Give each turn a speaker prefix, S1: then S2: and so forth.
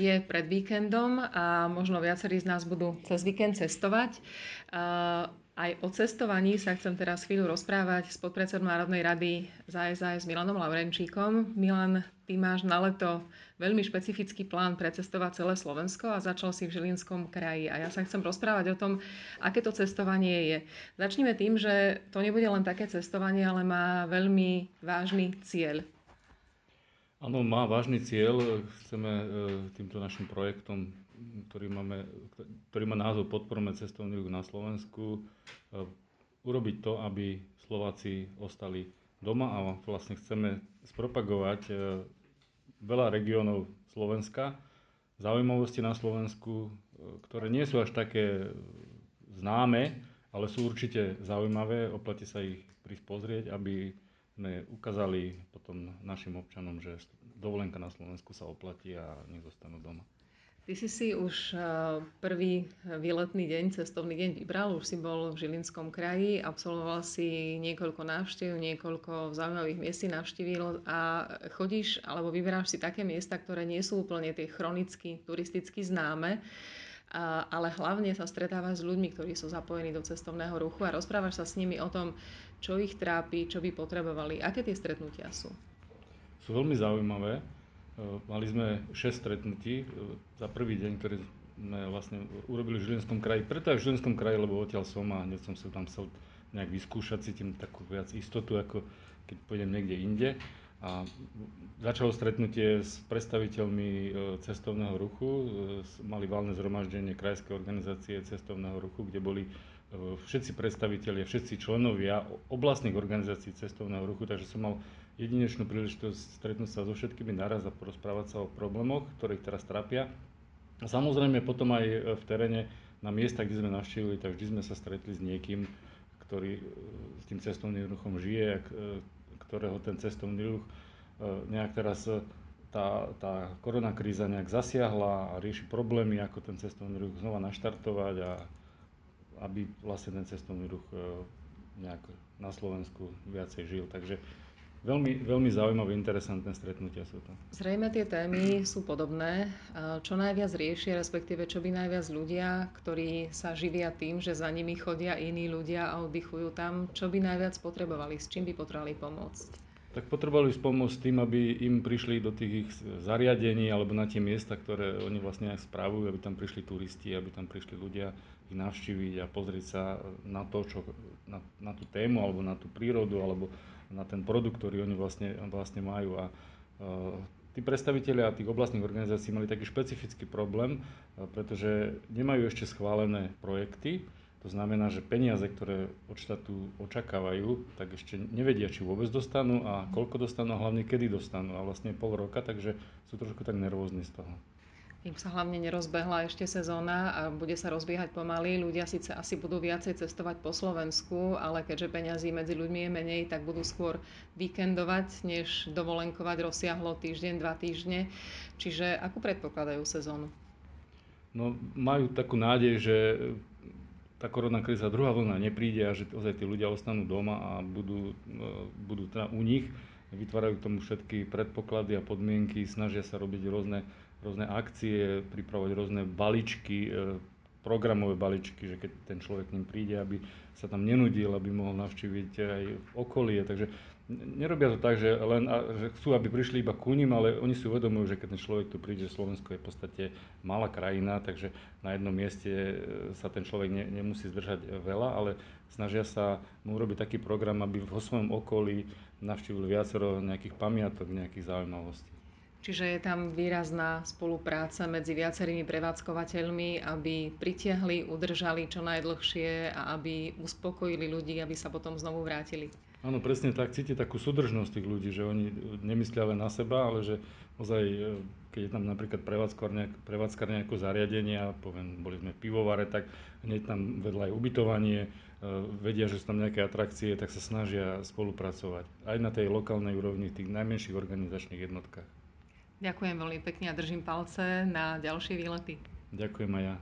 S1: je pred víkendom a možno viacerí z nás budú cez víkend cestovať. Aj o cestovaní sa chcem teraz chvíľu rozprávať s podpredsedom Národnej rady za SAS Milanom Laurenčíkom. Milan, ty máš na leto veľmi špecifický plán precestovať celé Slovensko a začal si v Žilinskom kraji. A ja sa chcem rozprávať o tom, aké to cestovanie je. Začneme tým, že to nebude len také cestovanie, ale má veľmi vážny cieľ.
S2: Áno, má vážny cieľ. Chceme e, týmto našim projektom, ktorý, máme, ktorý má názov Podporme cestovný ruch na Slovensku, e, urobiť to, aby Slováci ostali doma a vlastne chceme spropagovať e, veľa regiónov Slovenska, zaujímavosti na Slovensku, ktoré nie sú až také známe, ale sú určite zaujímavé. Oplatí sa ich prísť pozrieť, aby sme ukázali potom našim občanom, že dovolenka na Slovensku sa oplatí a nech zostanú doma.
S1: Ty si si už eh, prvý výletný deň, cestovný deň vybral, už si bol v Žilinskom kraji, absolvoval si niekoľko návštev, niekoľko zaujímavých miest navštívil a chodíš alebo vyberáš si také miesta, ktoré nie sú úplne tie chronicky, turisticky známe, ale hlavne sa stretávaš s ľuďmi, ktorí sú zapojení do cestovného ruchu a rozprávaš sa s nimi o tom, čo ich trápi, čo by potrebovali. Aké tie stretnutia sú?
S2: Sú veľmi zaujímavé. E, mali sme 6 stretnutí e, za prvý deň, ktorý sme vlastne urobili v Žilinskom kraji. Preto aj v Žilinskom kraji, lebo odtiaľ som a hneď som sa tam chcel nejak vyskúšať, cítim takú viac istotu, ako keď pôjdem niekde inde. A začalo stretnutie s predstaviteľmi e, cestovného ruchu. E, mali valné zhromaždenie Krajskej organizácie cestovného ruchu, kde boli e, všetci predstavitelia, všetci členovia oblastných organizácií cestovného ruchu, takže som mal jedinečnú príležitosť stretnúť sa so všetkými naraz a porozprávať sa o problémoch, ktoré ich teraz trápia. A samozrejme potom aj v teréne na miesta, kde sme navštívili, tak vždy sme sa stretli s niekým, ktorý s tým cestovným ruchom žije, ktorého ten cestovný ruch e, nejak teraz e, tá, tá korona nejak zasiahla a rieši problémy, ako ten cestovný ruch znova naštartovať a aby vlastne ten cestovný ruch e, nejak na Slovensku viacej žil. Takže veľmi, veľmi zaujímavé, interesantné stretnutia sú to.
S1: Zrejme tie témy sú podobné. Čo najviac riešia, respektíve čo by najviac ľudia, ktorí sa živia tým, že za nimi chodia iní ľudia a oddychujú tam, čo by najviac potrebovali, s čím by potrebovali pomôcť?
S2: Tak potrebovali pomôcť tým, aby im prišli do tých ich zariadení alebo na tie miesta, ktoré oni vlastne aj správujú, aby tam prišli turisti, aby tam prišli ľudia ich navštíviť a pozrieť sa na to, čo, na, na tú tému alebo na tú prírodu alebo na ten produkt, ktorý oni vlastne, vlastne majú. A uh, tí predstavitelia tých oblastných organizácií mali taký špecifický problém, uh, pretože nemajú ešte schválené projekty, to znamená, že peniaze, ktoré od štátu očakávajú, tak ešte nevedia, či vôbec dostanú a koľko dostanú a hlavne kedy dostanú. A vlastne pol roka, takže sú trošku tak nervózni z toho.
S1: Im sa hlavne nerozbehla ešte sezóna a bude sa rozbiehať pomaly. Ľudia síce asi budú viacej cestovať po Slovensku, ale keďže peňazí medzi ľuďmi je menej, tak budú skôr víkendovať, než dovolenkovať rozsiahlo týždeň, dva týždne. Čiže ako predpokladajú sezónu?
S2: No, majú takú nádej, že tá korona kríza, druhá vlna nepríde a že ozaj tí ľudia ostanú doma a budú, e, budú teda u nich, vytvárajú k tomu všetky predpoklady a podmienky, snažia sa robiť rôzne rôzne akcie, pripravovať rôzne baličky, e, programové baličky, že keď ten človek k ním príde, aby sa tam nenudil, aby mohol navštíviť aj okolie. Takže nerobia to tak, že len že chcú, aby prišli iba ku ním, ale oni si uvedomujú, že keď ten človek tu príde, Slovensko je v podstate malá krajina, takže na jednom mieste e, sa ten človek ne, nemusí zdržať veľa, ale snažia sa mu urobiť taký program, aby vo svojom okolí navštívili viacero nejakých pamiatok, nejakých zaujímavostí.
S1: Čiže je tam výrazná spolupráca medzi viacerými prevádzkovateľmi, aby pritiahli, udržali čo najdlhšie a aby uspokojili ľudí, aby sa potom znovu vrátili.
S2: Áno, presne tak. Cíti takú súdržnosť tých ľudí, že oni nemyslia len na seba, ale že ozaj, e, keď je tam napríklad prevádzkar nejakého zariadenia, poviem, boli sme v pivovare, tak hneď tam vedľa aj ubytovanie, e, vedia, že sú tam nejaké atrakcie, tak sa snažia spolupracovať. Aj na tej lokálnej úrovni, v tých najmenších organizačných jednotkách.
S1: Ďakujem veľmi pekne a držím palce na ďalšie výlety.
S2: Ďakujem aj ja.